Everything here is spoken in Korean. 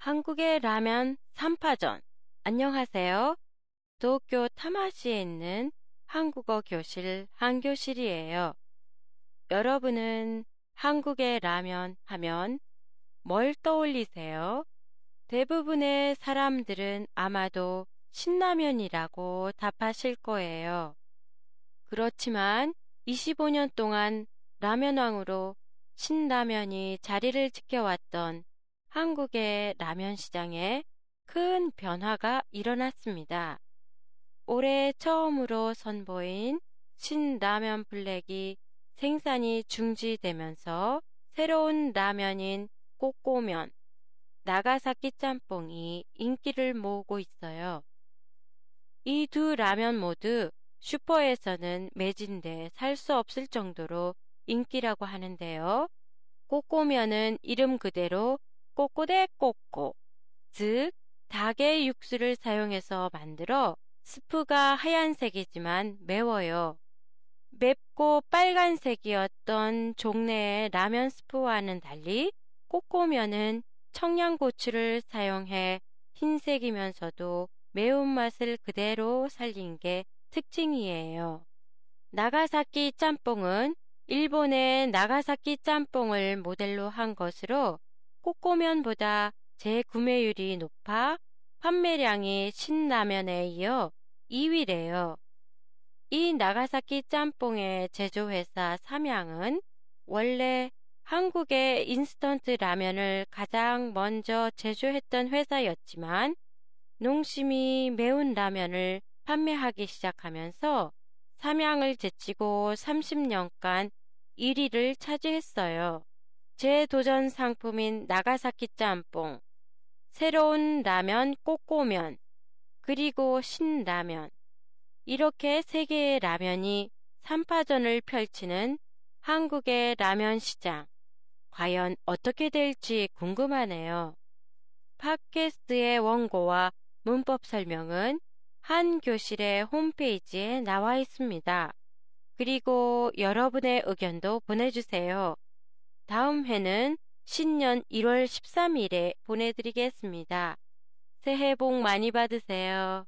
한국의 라면 3파전. 안녕하세요. 도쿄 타마시에 있는 한국어 교실 한교실이에요. 여러분은 한국의 라면 하면 뭘 떠올리세요? 대부분의 사람들은 아마도 신라면이라고 답하실 거예요. 그렇지만 25년 동안 라면왕으로 신라면이 자리를 지켜왔던 한국의 라면 시장에 큰 변화가 일어났습니다. 올해 처음으로 선보인 신라면 블랙이 생산이 중지되면서 새로운 라면인 꼬꼬면, 나가사키 짬뽕이 인기를 모으고 있어요. 이 두 라면 모두 슈퍼에서는 매진돼 살 수 없을 정도로 인기라고 하는데요. 꼬꼬면은 이름 그대로 꼬꼬대 꼬꼬, 즉 닭의 육수를 사용해서 만들어 스프가 하얀색이지만 매워요. 맵고 빨간색이었던 종래의 라면 스프와는 달리 꼬꼬면은 청양고추를 사용해 흰색이면서도 매운맛을 그대로 살린 게 특징이에요. 나가사키 짬뽕은 일본의 나가사키 짬뽕을 모델로 한 것으로 꼬꼬면보다 재구매율이 높아 판매량이 신라면에 이어 2위래요. 이 나가사키 짬뽕의 제조회사 삼양은 원래 한국의 인스턴트 라면을 가장 먼저 제조했던 회사였지만 농심이 매운 라면을 판매하기 시작하면서 삼양을 제치고 30년간 1위를 차지했어요. 재도전 상품인 나가사키 짬뽕, 새로운 라면 꼬꼬면, 그리고 신라면. 이렇게 세 개의 라면이 3파전을 펼치는 한국의 라면 시장. 과연 어떻게 될지 궁금하네요. 팟캐스트의 원고와 문법 설명은 한 교실의 홈페이지에 나와 있습니다. 그리고 여러분의 의견도 보내주세요. 다음 회는 신년 1월 13일에 보내드리겠습니다. 새해 복 많이 받으세요.